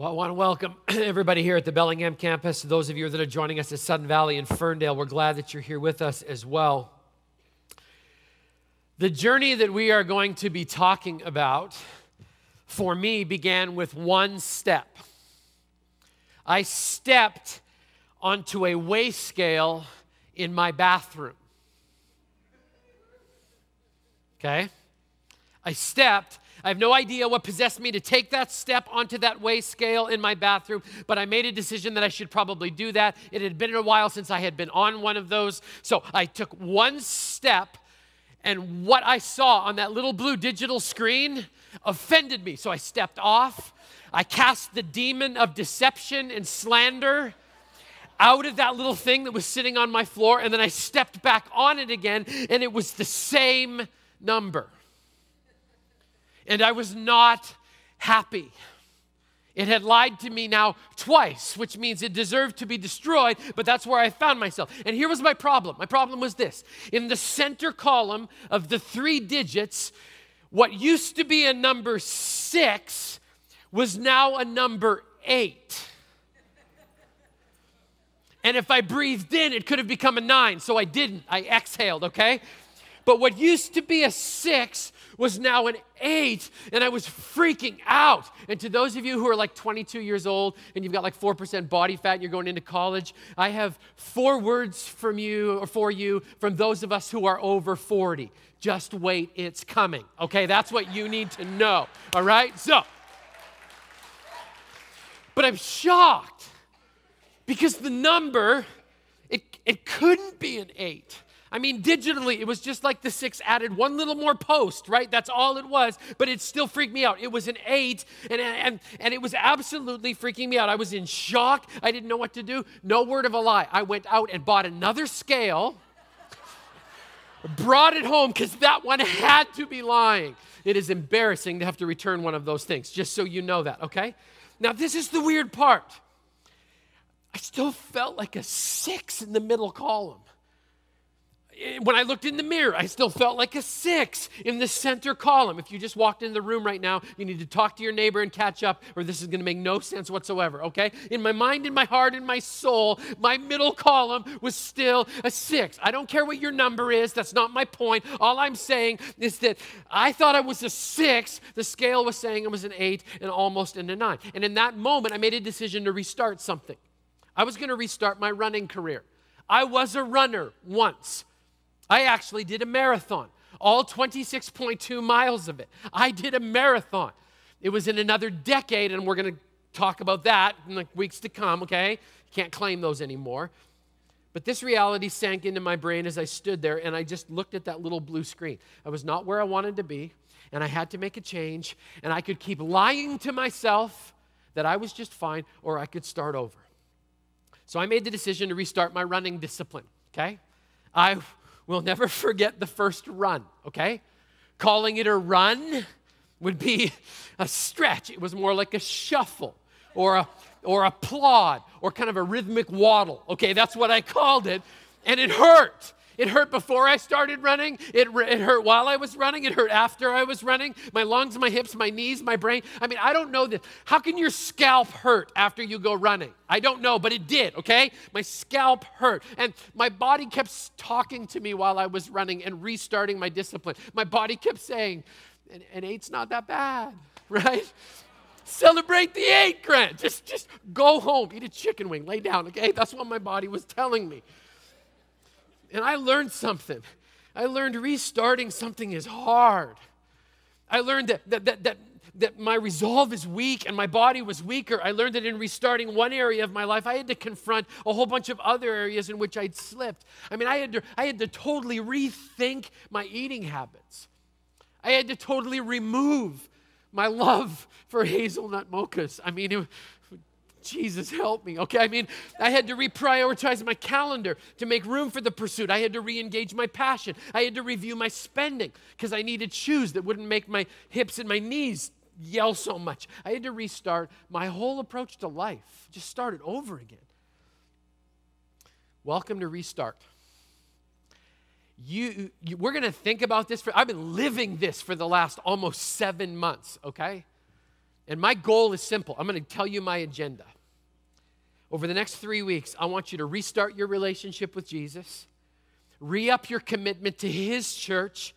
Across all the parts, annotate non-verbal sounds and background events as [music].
Well, I want to welcome [clears throat] everybody here at the Bellingham campus. Those of you that are joining us at Sudden Valley and Ferndale, we're glad that you're here with us as well. The journey that we are going to be talking about for me began with one step. I stepped onto a weigh scale in my bathroom. Okay? I stepped I have no idea what possessed me to take that step onto that weigh scale in my bathroom, but I made a decision that I should probably do that. It had been a while since I had been on one of those. So I took one step, and what I saw on that little blue digital screen offended me. So I stepped off. I cast the demon of deception and slander out of that little thing that was sitting on my floor, and then I stepped back on it again, and it was the same number and I was not happy. It had lied to me now twice, which means it deserved to be destroyed, but that's where I found myself. And here was my problem. My problem was this in the center column of the three digits, what used to be a number six was now a number eight. And if I breathed in, it could have become a nine, so I didn't. I exhaled, okay? But what used to be a six was now an eight, and I was freaking out. And to those of you who are like 22 years old and you've got like 4% body fat and you're going into college, I have four words from you or for you from those of us who are over 40. Just wait, it's coming. Okay, that's what you need to know. All right? So, but I'm shocked because the number, it, it couldn't be an eight. I mean, digitally, it was just like the six added one little more post, right? That's all it was, but it still freaked me out. It was an eight, and, and, and it was absolutely freaking me out. I was in shock. I didn't know what to do. No word of a lie. I went out and bought another scale, brought it home because that one had to be lying. It is embarrassing to have to return one of those things, just so you know that, okay? Now, this is the weird part. I still felt like a six in the middle column Eh, when I looked in the mirror, I still felt like a six in the center column. If you just walked in the room right now, you need to talk to your neighbor and catch up, or this is going to make no sense whatsoever, okay? In my mind, in my heart, in my soul, my middle column was still a six. I don't care what your number is, that's not my point. All I'm saying is that I thought I was a six, the scale was saying I was an eight and almost in a nine. And in that moment, I made a decision to restart something. I was going to restart my running career. I was a runner once. I actually did a marathon, all 26.2 miles of it. I did a marathon. It was in another decade, and we're going to talk about that in the weeks to come, okay? You can't claim those anymore. But this reality sank into my brain as I stood there and I just looked at that little blue screen. I was not where I wanted to be, and I had to make a change, and I could keep lying to myself that I was just fine, or I could start over. So I made the decision to restart my running discipline, okay? I We'll never [laughs] forget the first run, okay? Calling it a run would be a stretch. It was more like a shuffle or a, or a plod or kind of a rhythmic waddle. Okay, that's what I called it. And it hurt. It hurt before I started running. It, it hurt while I was running. It hurt after I was running. My lungs, my hips, my knees, my brain. I mean, I don't know this. How can your scalp hurt after you go running? I don't know, but it did, okay? My scalp hurt. And my body kept talking to me while I was running and restarting my discipline. My body kept saying, an, an eight's not that bad, [laughs] right? Celebrate the eight, Grant. Just, just go home, eat a chicken wing, lay down, okay? That's what my body was telling me. And I learned something. I learned restarting something is hard. I learned that, that, that, that, that my resolve is weak and my body was weaker. I learned that in restarting one area of my life, I had to confront a whole bunch of other areas in which I'd slipped. I mean, I had to, I had to totally rethink my eating habits. I had to totally remove my love for hazelnut mochas. I mean, it, Jesus, help me. Okay, I mean, I had to reprioritize my calendar to make room for the pursuit. I had to re engage my passion. I had to review my spending because I needed shoes that wouldn't make my hips and my knees yell so much. I had to restart my whole approach to life, just start it over again. Welcome to Restart. You, you we're going to think about this for, I've been living this for the last almost seven months, okay? And my goal is simple I'm going to tell you my agenda. Over the next three weeks, I want you to restart your relationship with Jesus, re up your commitment to His church,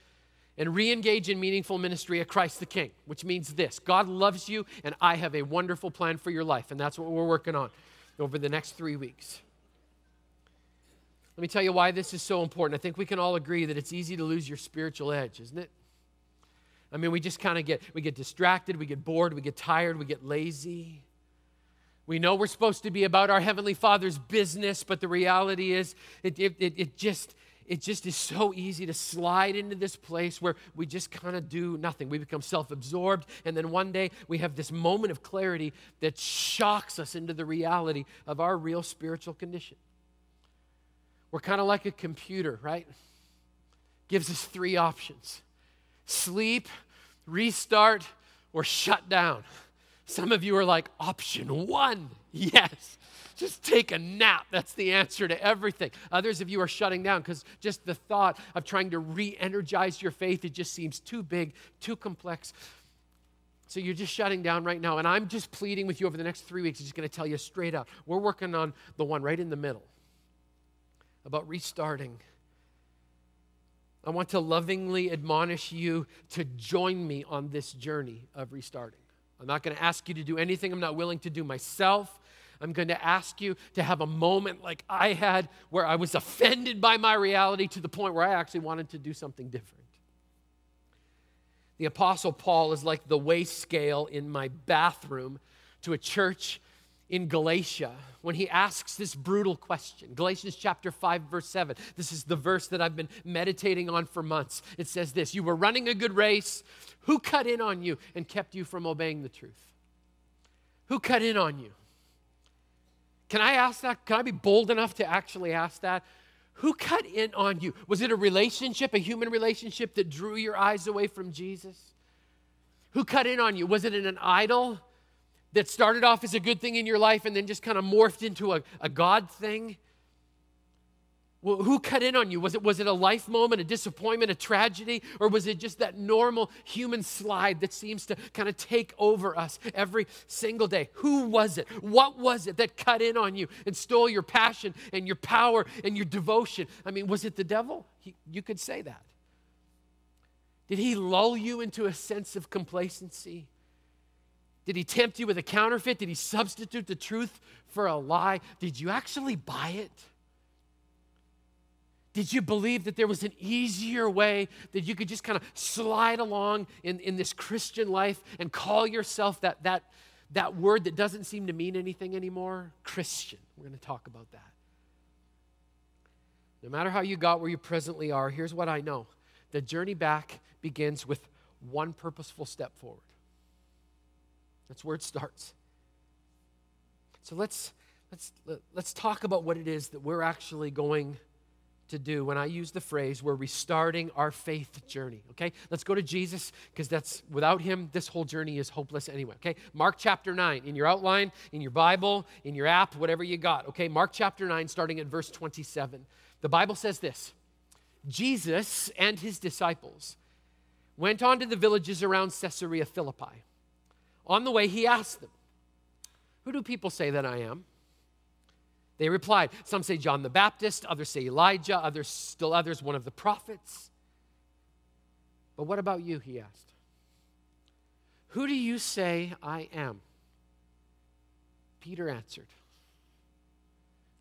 and re engage in meaningful ministry at Christ the King, which means this God loves you, and I have a wonderful plan for your life. And that's what we're working on over the next three weeks. Let me tell you why this is so important. I think we can all agree that it's easy to lose your spiritual edge, isn't it? I mean, we just kind of get we get distracted, we get bored, we get tired, we get lazy. We know we're supposed to be about our heavenly Father's business, but the reality is it, it, it, it just it just is so easy to slide into this place where we just kind of do nothing. We become self absorbed, and then one day we have this moment of clarity that shocks us into the reality of our real spiritual condition. We're kind of like a computer, right? Gives us three options sleep, restart, or shut down. Some of you are like, option one, yes. Just take a nap. That's the answer to everything. Others of you are shutting down because just the thought of trying to re energize your faith, it just seems too big, too complex. So you're just shutting down right now. And I'm just pleading with you over the next three weeks. I'm just going to tell you straight up. We're working on the one right in the middle about restarting. I want to lovingly admonish you to join me on this journey of restarting. I'm not going to ask you to do anything I'm not willing to do myself. I'm going to ask you to have a moment like I had where I was offended by my reality to the point where I actually wanted to do something different. The Apostle Paul is like the weigh scale in my bathroom to a church in Galatia when he asks this brutal question. Galatians chapter 5, verse 7. This is the verse that I've been meditating on for months. It says this You were running a good race. Who cut in on you and kept you from obeying the truth? Who cut in on you? Can I ask that? Can I be bold enough to actually ask that? Who cut in on you? Was it a relationship, a human relationship that drew your eyes away from Jesus? Who cut in on you? Was it an idol that started off as a good thing in your life and then just kind of morphed into a, a God thing? Well, who cut in on you? Was it, was it a life moment, a disappointment, a tragedy, or was it just that normal human slide that seems to kind of take over us every single day? Who was it? What was it that cut in on you and stole your passion and your power and your devotion? I mean, was it the devil? He, you could say that. Did he lull you into a sense of complacency? Did he tempt you with a counterfeit? Did he substitute the truth for a lie? Did you actually buy it? Did you believe that there was an easier way that you could just kind of slide along in, in this Christian life and call yourself that, that, that word that doesn't seem to mean anything anymore? Christian. We're going to talk about that. No matter how you got where you presently are, here's what I know the journey back begins with one purposeful step forward. That's where it starts. So let's, let's, let's talk about what it is that we're actually going to do when I use the phrase, we're restarting our faith journey. Okay? Let's go to Jesus because that's without him, this whole journey is hopeless anyway. Okay? Mark chapter 9, in your outline, in your Bible, in your app, whatever you got. Okay? Mark chapter 9, starting at verse 27. The Bible says this Jesus and his disciples went on to the villages around Caesarea Philippi. On the way, he asked them, Who do people say that I am? They replied, Some say John the Baptist, others say Elijah, others, still others, one of the prophets. But what about you? He asked. Who do you say I am? Peter answered,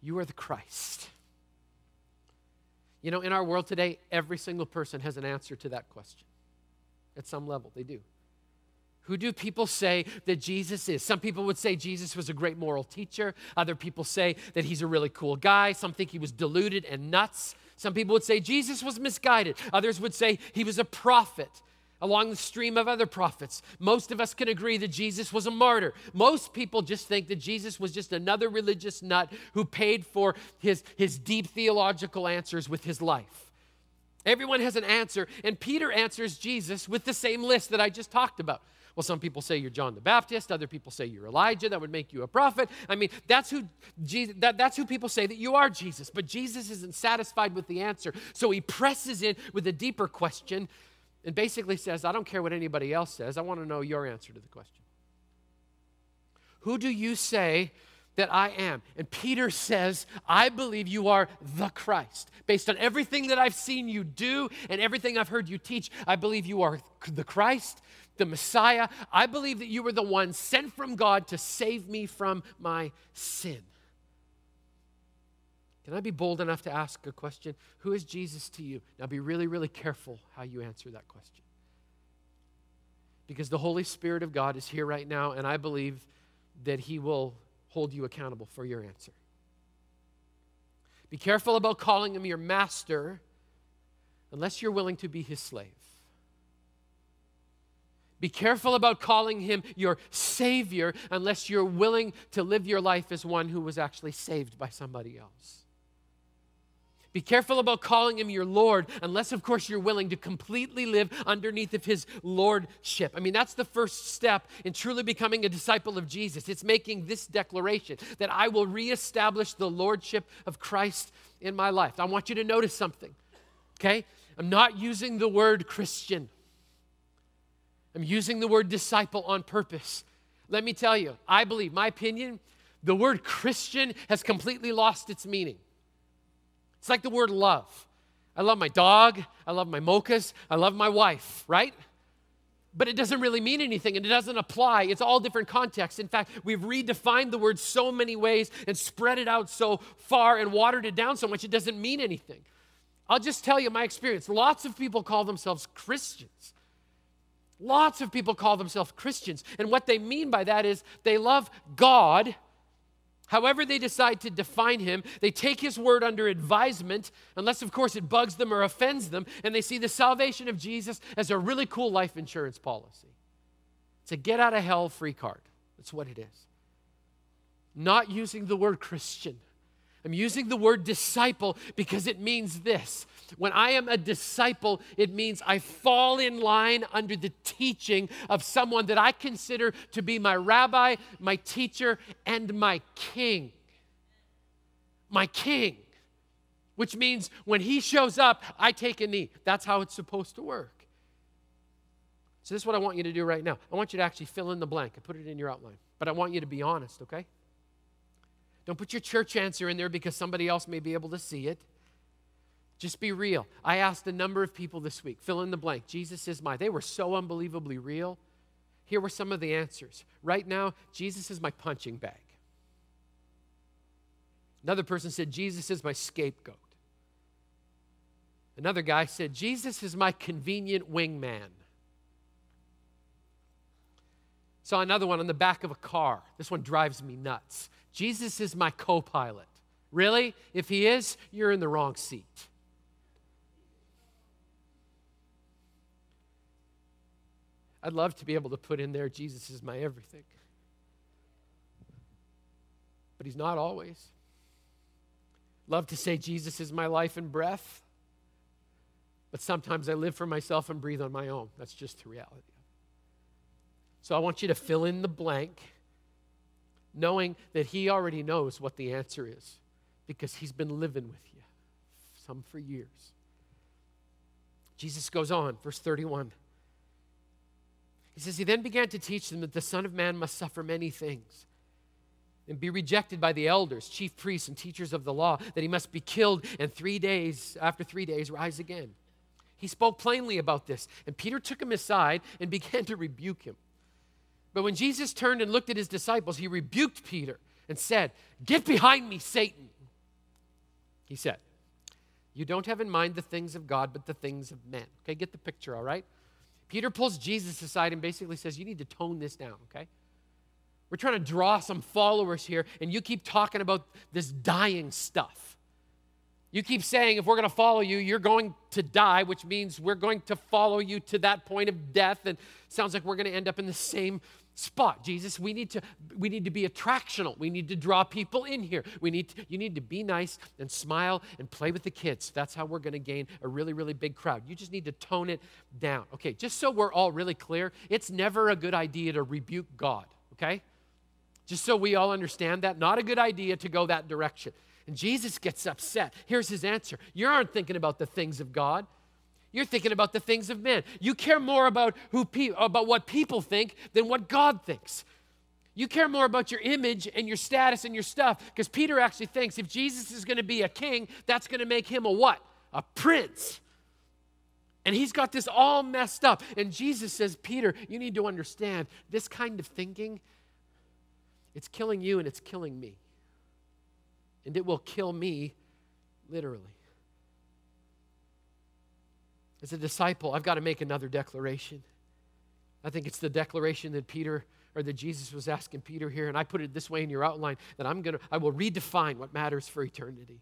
You are the Christ. You know, in our world today, every single person has an answer to that question. At some level, they do. Who do people say that Jesus is? Some people would say Jesus was a great moral teacher. Other people say that he's a really cool guy. Some think he was deluded and nuts. Some people would say Jesus was misguided. Others would say he was a prophet along the stream of other prophets. Most of us can agree that Jesus was a martyr. Most people just think that Jesus was just another religious nut who paid for his, his deep theological answers with his life. Everyone has an answer, and Peter answers Jesus with the same list that I just talked about. Well, some people say you're John the Baptist, other people say you're Elijah, that would make you a prophet. I mean, that's who Jesus, that, that's who people say that you are Jesus. But Jesus isn't satisfied with the answer. So he presses in with a deeper question and basically says, I don't care what anybody else says. I want to know your answer to the question. Who do you say that I am? And Peter says, I believe you are the Christ. Based on everything that I've seen you do and everything I've heard you teach, I believe you are the Christ, the Messiah. I believe that you were the one sent from God to save me from my sin. Can I be bold enough to ask a question? Who is Jesus to you? Now be really, really careful how you answer that question. Because the Holy Spirit of God is here right now, and I believe that He will hold you accountable for your answer. Be careful about calling Him your master unless you're willing to be His slave. Be careful about calling him your Savior unless you're willing to live your life as one who was actually saved by somebody else. Be careful about calling him your Lord, unless, of course, you're willing to completely live underneath of his lordship. I mean, that's the first step in truly becoming a disciple of Jesus. It's making this declaration that I will reestablish the lordship of Christ in my life. I want you to notice something, okay? I'm not using the word Christian, I'm using the word disciple on purpose. Let me tell you, I believe, my opinion, the word Christian has completely lost its meaning. It's like the word love. I love my dog. I love my mochas. I love my wife, right? But it doesn't really mean anything and it doesn't apply. It's all different contexts. In fact, we've redefined the word so many ways and spread it out so far and watered it down so much it doesn't mean anything. I'll just tell you my experience. Lots of people call themselves Christians. Lots of people call themselves Christians. And what they mean by that is they love God However, they decide to define him, they take his word under advisement, unless, of course, it bugs them or offends them, and they see the salvation of Jesus as a really cool life insurance policy. It's a get out of hell free card. That's what it is. Not using the word Christian I'm using the word disciple because it means this. When I am a disciple, it means I fall in line under the teaching of someone that I consider to be my rabbi, my teacher, and my king. My king. Which means when he shows up, I take a knee. That's how it's supposed to work. So, this is what I want you to do right now. I want you to actually fill in the blank. I put it in your outline. But I want you to be honest, okay? Don't put your church answer in there because somebody else may be able to see it. Just be real. I asked a number of people this week, fill in the blank. Jesus is my. They were so unbelievably real. Here were some of the answers. Right now, Jesus is my punching bag. Another person said, Jesus is my scapegoat. Another guy said, Jesus is my convenient wingman. Saw another one on the back of a car. This one drives me nuts. Jesus is my co pilot. Really? If he is, you're in the wrong seat. I'd love to be able to put in there, Jesus is my everything. But he's not always. Love to say, Jesus is my life and breath. But sometimes I live for myself and breathe on my own. That's just the reality. So I want you to fill in the blank, knowing that He already knows what the answer is because He's been living with you, some for years. Jesus goes on, verse 31. He says, He then began to teach them that the Son of Man must suffer many things and be rejected by the elders, chief priests, and teachers of the law, that he must be killed and three days, after three days, rise again. He spoke plainly about this, and Peter took him aside and [laughs] began to rebuke him. But when Jesus turned and looked at his disciples, he rebuked Peter and said, Get behind me, Satan. He said, You don't have in mind the things of God, but the things of men. Okay, get the picture, all right? Peter pulls Jesus aside and basically says, You need to tone this down, okay? We're trying to draw some followers here, and you keep talking about this dying stuff. You keep saying, if we're going to follow you, you're going to die, which means we're going to follow you to that point of death. And sounds like we're going to end up in the same spot. Jesus we need to we need to be attractional. We need to draw people in here. We need to, you need to be nice and smile and play with the kids. That's how we're going to gain a really really big crowd. You just need to tone it down okay? Just so we're all really clear it's never a good idea to rebuke god okay? Just so we all understand that not a good idea to go that direction. And jesus gets upset. Here's his answer. You aren't thinking about the things of god you're thinking about the things of men. You care more about, who pe- about what people think than what God thinks. You care more about your image and your status and your stuff because Peter actually thinks if Jesus is going to be a king, that's going to make him a what? A prince. And he's got this all messed up. And Jesus says, Peter, you need to understand this kind of thinking, it's killing you and it's killing me. And it will kill me literally. As a disciple, I've got to make another declaration. I think it's the declaration that Peter or that Jesus was asking Peter here, and I put it this way in your outline that I'm gonna I will redefine what matters for eternity.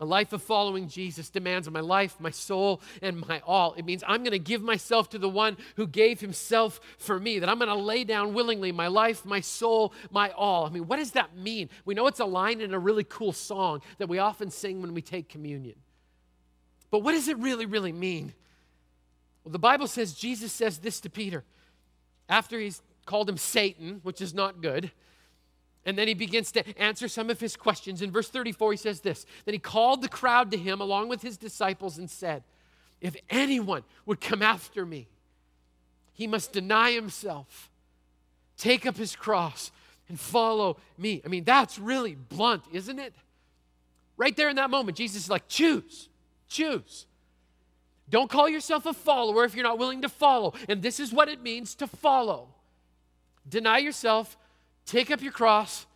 A life of following Jesus demands my life, my soul, and my all. It means I'm going to give myself to the one who gave himself for me, that I'm going to lay down willingly my life, my soul, my all. I mean, what does that mean? We know it's a line in a really cool song that we often sing when we take communion. But what does it really, really mean? Well, the Bible says Jesus says this to Peter after he's called him Satan, which is not good. And then he begins to answer some of his questions. In verse 34, he says this Then he called the crowd to him along with his disciples and said, If anyone would come after me, he must deny himself, take up his cross, and follow me. I mean, that's really blunt, isn't it? Right there in that moment, Jesus is like, Choose, choose. Don't call yourself a follower if you're not willing to follow. And this is what it means to follow deny yourself, Take up your cross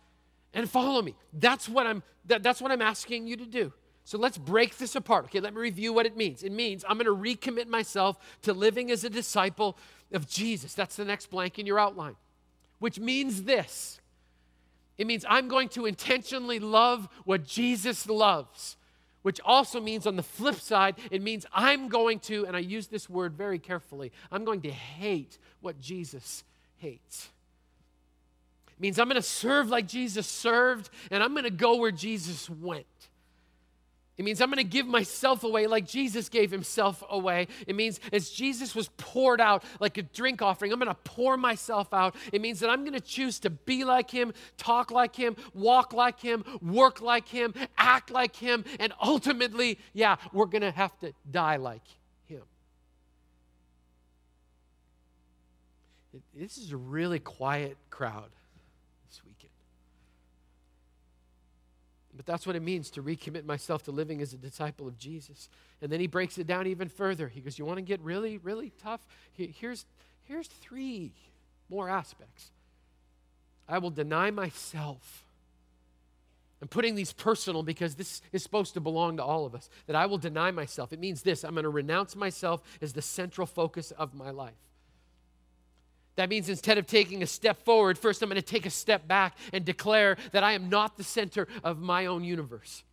and follow me. That's what I'm that, that's what I'm asking you to do. So let's break this apart. Okay, let me review what it means. It means I'm going to recommit myself to living as a disciple of Jesus. That's the next blank in your outline. Which means this. It means I'm going to intentionally love what Jesus loves. Which also means on the flip side, it means I'm going to, and I use this word very carefully, I'm going to hate what Jesus hates It means I'm going to serve like Jesus served, and I'm going to go where Jesus went. It means I'm going to give myself away like Jesus gave himself away. It means as Jesus was poured out like a drink offering, I'm going to pour myself out. It means that I'm going to choose to be like him, talk like him, walk like him, work like him, act like him, and ultimately, yeah, we're going to have to die like him. This is a really quiet crowd. But that's what it means to recommit myself to living as a disciple of Jesus. And then he breaks it down even further. He goes, You want to get really, really tough? Here's, here's three more aspects. I will deny myself. I'm putting these personal because this is supposed to belong to all of us. That I will deny myself. It means this I'm going to renounce myself as the central focus of my life. That means instead of taking a step forward, first I'm going to take a step back and declare that I am not the center of my own universe.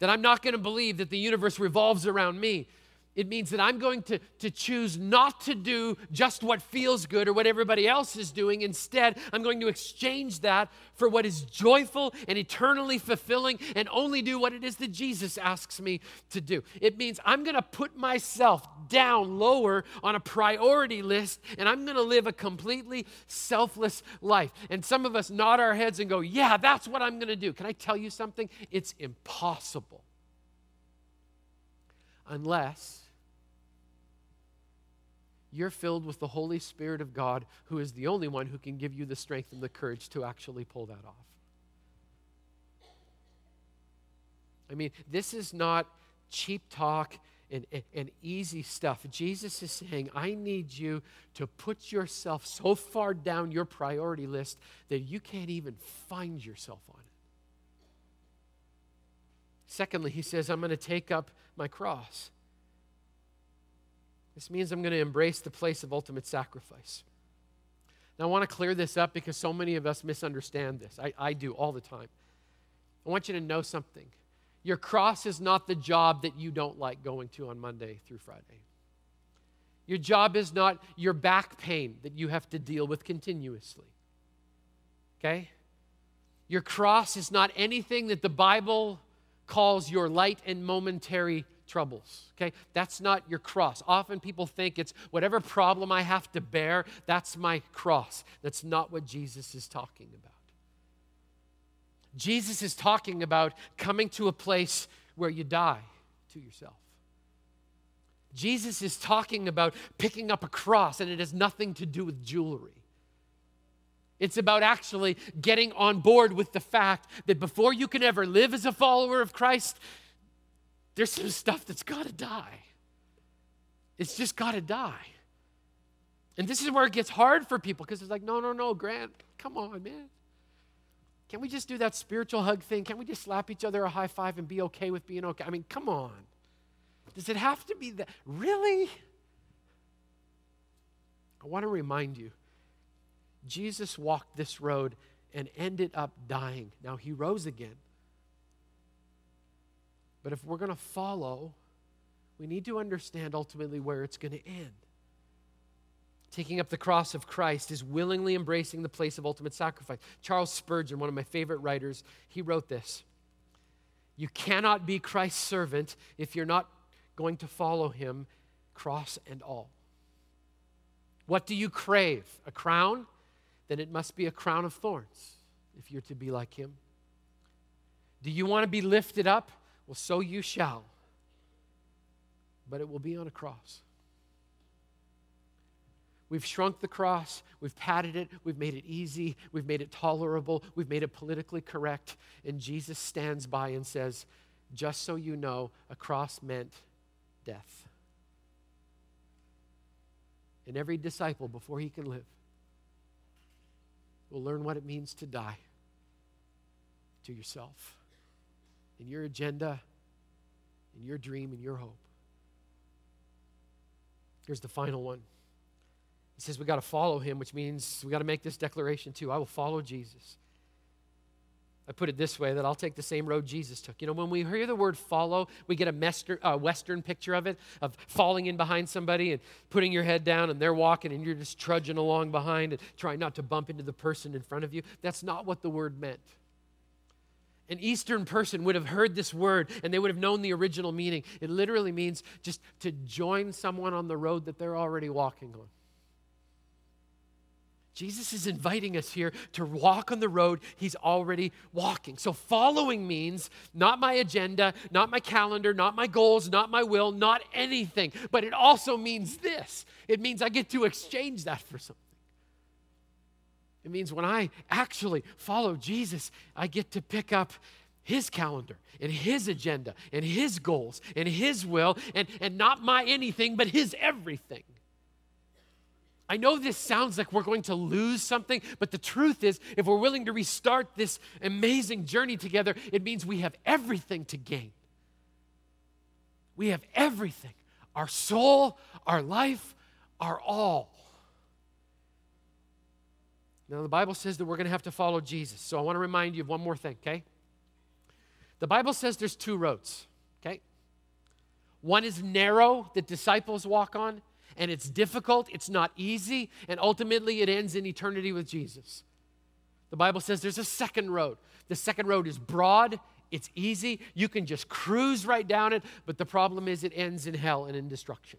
That I'm not going to believe that the universe revolves around me, it means that I'm going to, to choose not to do just what feels good or what everybody else is doing. Instead, I'm going to exchange that for what is joyful and eternally fulfilling and only do what it is that Jesus asks me to do. It means I'm going to put myself down lower on a priority list and I'm going to live a completely selfless life. And some of us nod our heads and go, Yeah, that's what I'm going to do. Can I tell you something? It's impossible. Unless you're filled with the Holy Spirit of God, who is the only one who can give you the strength and the courage to actually pull that off. I mean, this is not cheap talk and, and, easy stuff. Jesus is saying, I need you to put yourself so far down your priority list that you can't even find yourself on it. Secondly, he says, I'm going to take up my cross. This means I'm going to embrace the place of ultimate sacrifice. Now, I want to clear this up because so many of us misunderstand this. I, I do all the time. I want you to know something. Your cross is not the job that you don't like going to on Monday through Friday. Your job is not your back pain that you have to deal with continuously. Okay? Your cross is not anything that the Bible calls your light and momentary troubles. Okay? That's not your cross. Often people think it's whatever problem I have to bear, that's my cross. That's not what Jesus is talking about. Jesus is talking about coming to a place where you die to yourself. Jesus is talking about picking up a cross, and it has nothing to do with jewelry. It's about actually getting on board with the fact that before you can ever live as a follower of Christ, there's some stuff that's got to die. It's just got to die. And this is where it gets hard for people because it's like, no, no, no, Grant, come on, man. Can we just do that spiritual hug thing? Can we just slap each other a high five and be okay with being okay? I mean, come on. Does it have to be that? Really? I want to remind you Jesus walked this road and ended up dying. Now, he rose again. But if we're going to follow, we need to understand ultimately where it's going to end. Taking up the cross of Christ is willingly embracing the place of ultimate sacrifice. Charles Spurgeon, one of my favorite writers, he wrote this You cannot be Christ's servant if you're not going to follow him, cross and all. What do you crave? A crown? Then it must be a crown of thorns if you're to be like him. Do you want to be lifted up? Well, so you shall. But it will be on a cross. We've shrunk the cross, we've padded it, we've made it easy, we've made it tolerable, we've made it politically correct. And Jesus stands by and says, Just so you know, a cross meant death. And every disciple, before he can live, will learn what it means to die to yourself, in your agenda, in your dream, in your hope. Here's the final one. He says we got to follow him, which means we got to make this declaration too. I will follow Jesus. I put it this way that I'll take the same road Jesus took. You know, when we hear the word follow, we get a mester, uh, Western picture of it, of falling in behind somebody and putting your head down and they're walking and you're just trudging along behind and trying not to bump into the person in front of you. That's not what the word meant. An Eastern person would have heard this word and they would have known the original meaning. It literally means just to join someone on the road that they're already walking on. Jesus is inviting us here to walk on the road he's already walking. So, following means not my agenda, not my calendar, not my goals, not my will, not anything. But it also means this it means I get to exchange that for something. It means when I actually follow Jesus, I get to pick up his calendar and his agenda and his goals and his will and, and not my anything, but his everything. I know this sounds like we're going to lose something, but the truth is, if we're willing to restart this amazing journey together, it means we have everything to gain. We have everything our soul, our life, our all. Now, the Bible says that we're going to have to follow Jesus. So I want to remind you of one more thing, okay? The Bible says there's two roads, okay? One is narrow that disciples walk on, and it's difficult, it's not easy, and ultimately it ends in eternity with Jesus. The Bible says there's a second road. The second road is broad, it's easy, you can just cruise right down it, but the problem is it ends in hell and in destruction.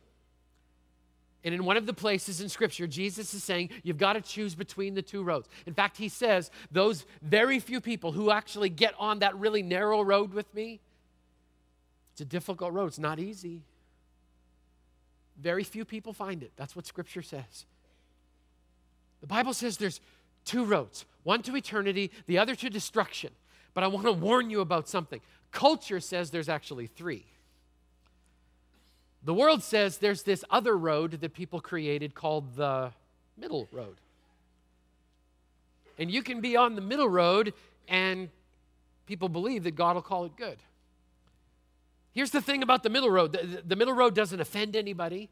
And in one of the places in Scripture, Jesus is saying you've got to choose between the two roads. In fact, he says those very few people who actually get on that really narrow road with me, it's a difficult road, it's not easy. Very few people find it. That's what Scripture says. The Bible says there's two roads one to eternity, the other to destruction. But I want to warn you about something. Culture says there's actually three. The world says there's this other road that people created called the middle road. And you can be on the middle road, and people believe that God will call it good. Here's the thing about the middle road the, the middle road doesn't offend anybody.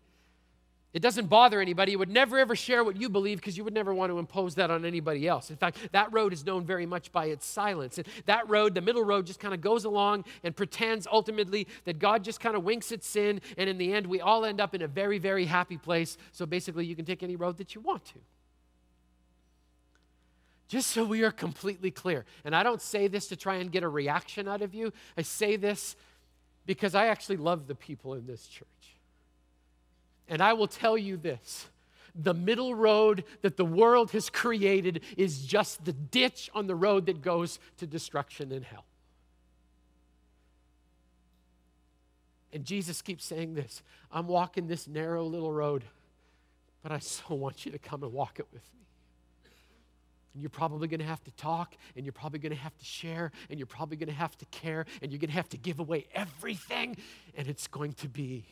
It doesn't bother anybody. You would never ever share what you believe because you would never want to impose that on anybody else. In fact, that road is known very much by its silence. And that road, the middle road, just kind of goes along and pretends ultimately that God just kind of winks at sin. And in the end, we all end up in a very, very happy place. So basically, you can take any road that you want to. Just so we are completely clear. And I don't say this to try and get a reaction out of you, I say this because I actually love the people in this church. And I will tell you this the middle road that the world has created is just the ditch on the road that goes to destruction and hell. And Jesus keeps saying this I'm walking this narrow little road, but I so [laughs] want you to come and walk it with me. And you're probably going to have to talk, and you're probably going to have to share, and you're probably going to have to care, and you're going to have to give away everything, and it's going to be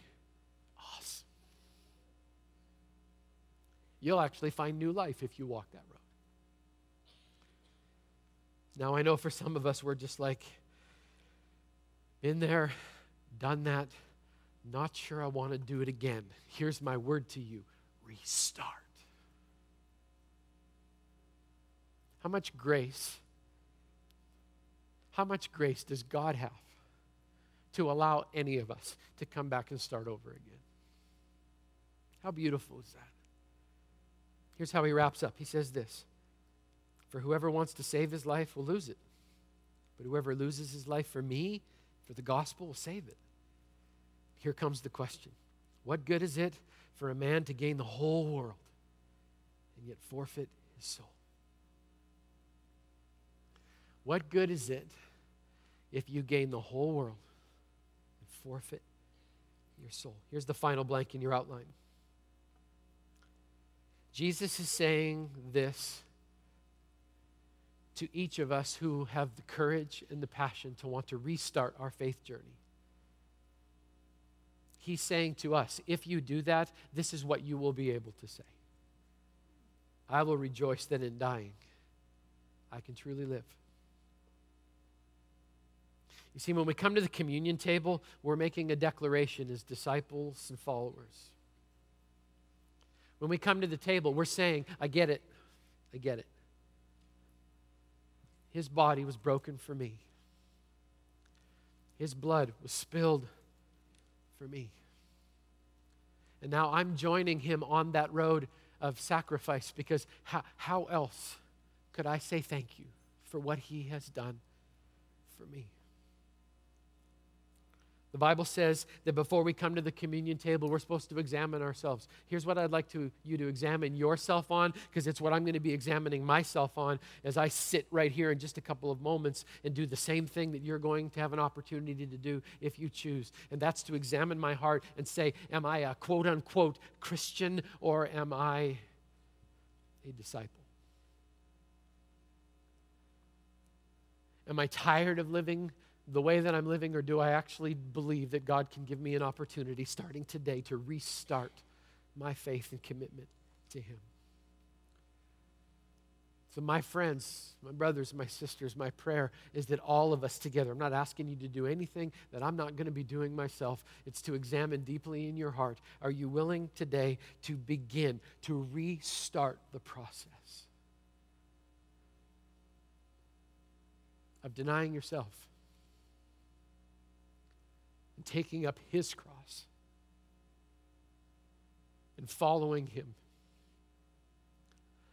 You'll actually find new life if you walk that road. Now, I know for some of us, we're just like, been there, done that, not sure I want to do it again. Here's my word to you restart. How much grace, how much grace does God have to allow any of us to come back and start over again? How beautiful is that? Here's how he wraps up. He says this For whoever wants to save his life will lose it, but whoever loses his life for me, for the gospel, will save it. Here comes the question What good is it for a man to gain the whole world and yet forfeit his soul? What good is it if you gain the whole world and forfeit your soul? Here's the final blank in your outline. Jesus is saying this to each of us who have the courage and the passion to want to restart our faith journey. He's saying to us, if you do that, this is what you will be able to say I will rejoice that in dying, I can truly live. You see, when we come to the communion table, we're making a declaration as disciples and followers. When we come to the table, we're saying, I get it. I get it. His body was broken for me, His blood was spilled for me. And now I'm joining Him on that road of sacrifice because how, how else could I say thank you for what He has done for me? The Bible says that before we come to the communion table, we're supposed to examine ourselves. Here's what I'd like to, you to examine yourself on, because it's what I'm going to be examining myself on as I sit right here in just a couple of moments and do the same thing that you're going to have an opportunity to do if you choose. And that's to examine my heart and say, Am I a quote unquote Christian or am I a disciple? Am I tired of living the way that I'm living, or do I actually believe that God can give me an opportunity starting today to restart my faith and commitment to Him? So, my friends, my brothers, my sisters, my prayer is that all of us together, I'm not asking you to do anything that I'm not going to be doing myself. It's to examine deeply in your heart. Are you willing today to begin to restart the process of denying yourself? And taking up his cross and following him.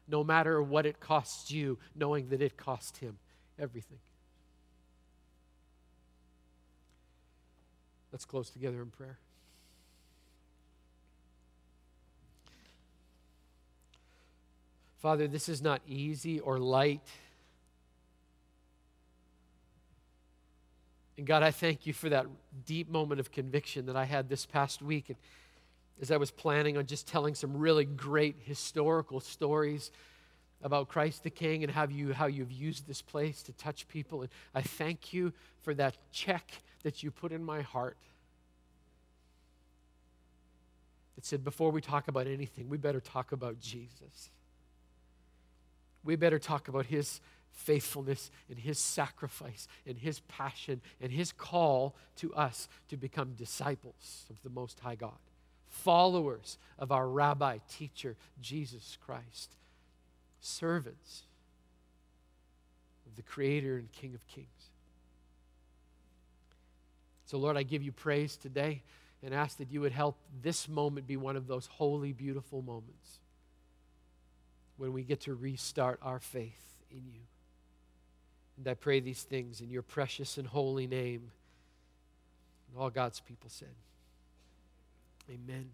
No matter what it costs you, knowing that it cost him everything. Let's close together in prayer. Father, this is not easy or light. And God, I thank you for that deep moment of conviction that I had this past week. And as I was planning on just telling some really great historical stories about Christ the King and how, you, how you've used this place to touch people. And I thank you for that check that you put in my heart that said, before we talk about anything, we better talk about Jesus. We better talk about his faithfulness and his sacrifice and his passion and his call to us to become disciples of the Most High God, followers of our rabbi, teacher, Jesus Christ, servants of the Creator and King of Kings. So, Lord, I give you praise today and ask that you would help this moment be one of those holy, beautiful moments when we get to restart our faith in you. And I pray these things in your precious and holy name. And all God's people said, Amen.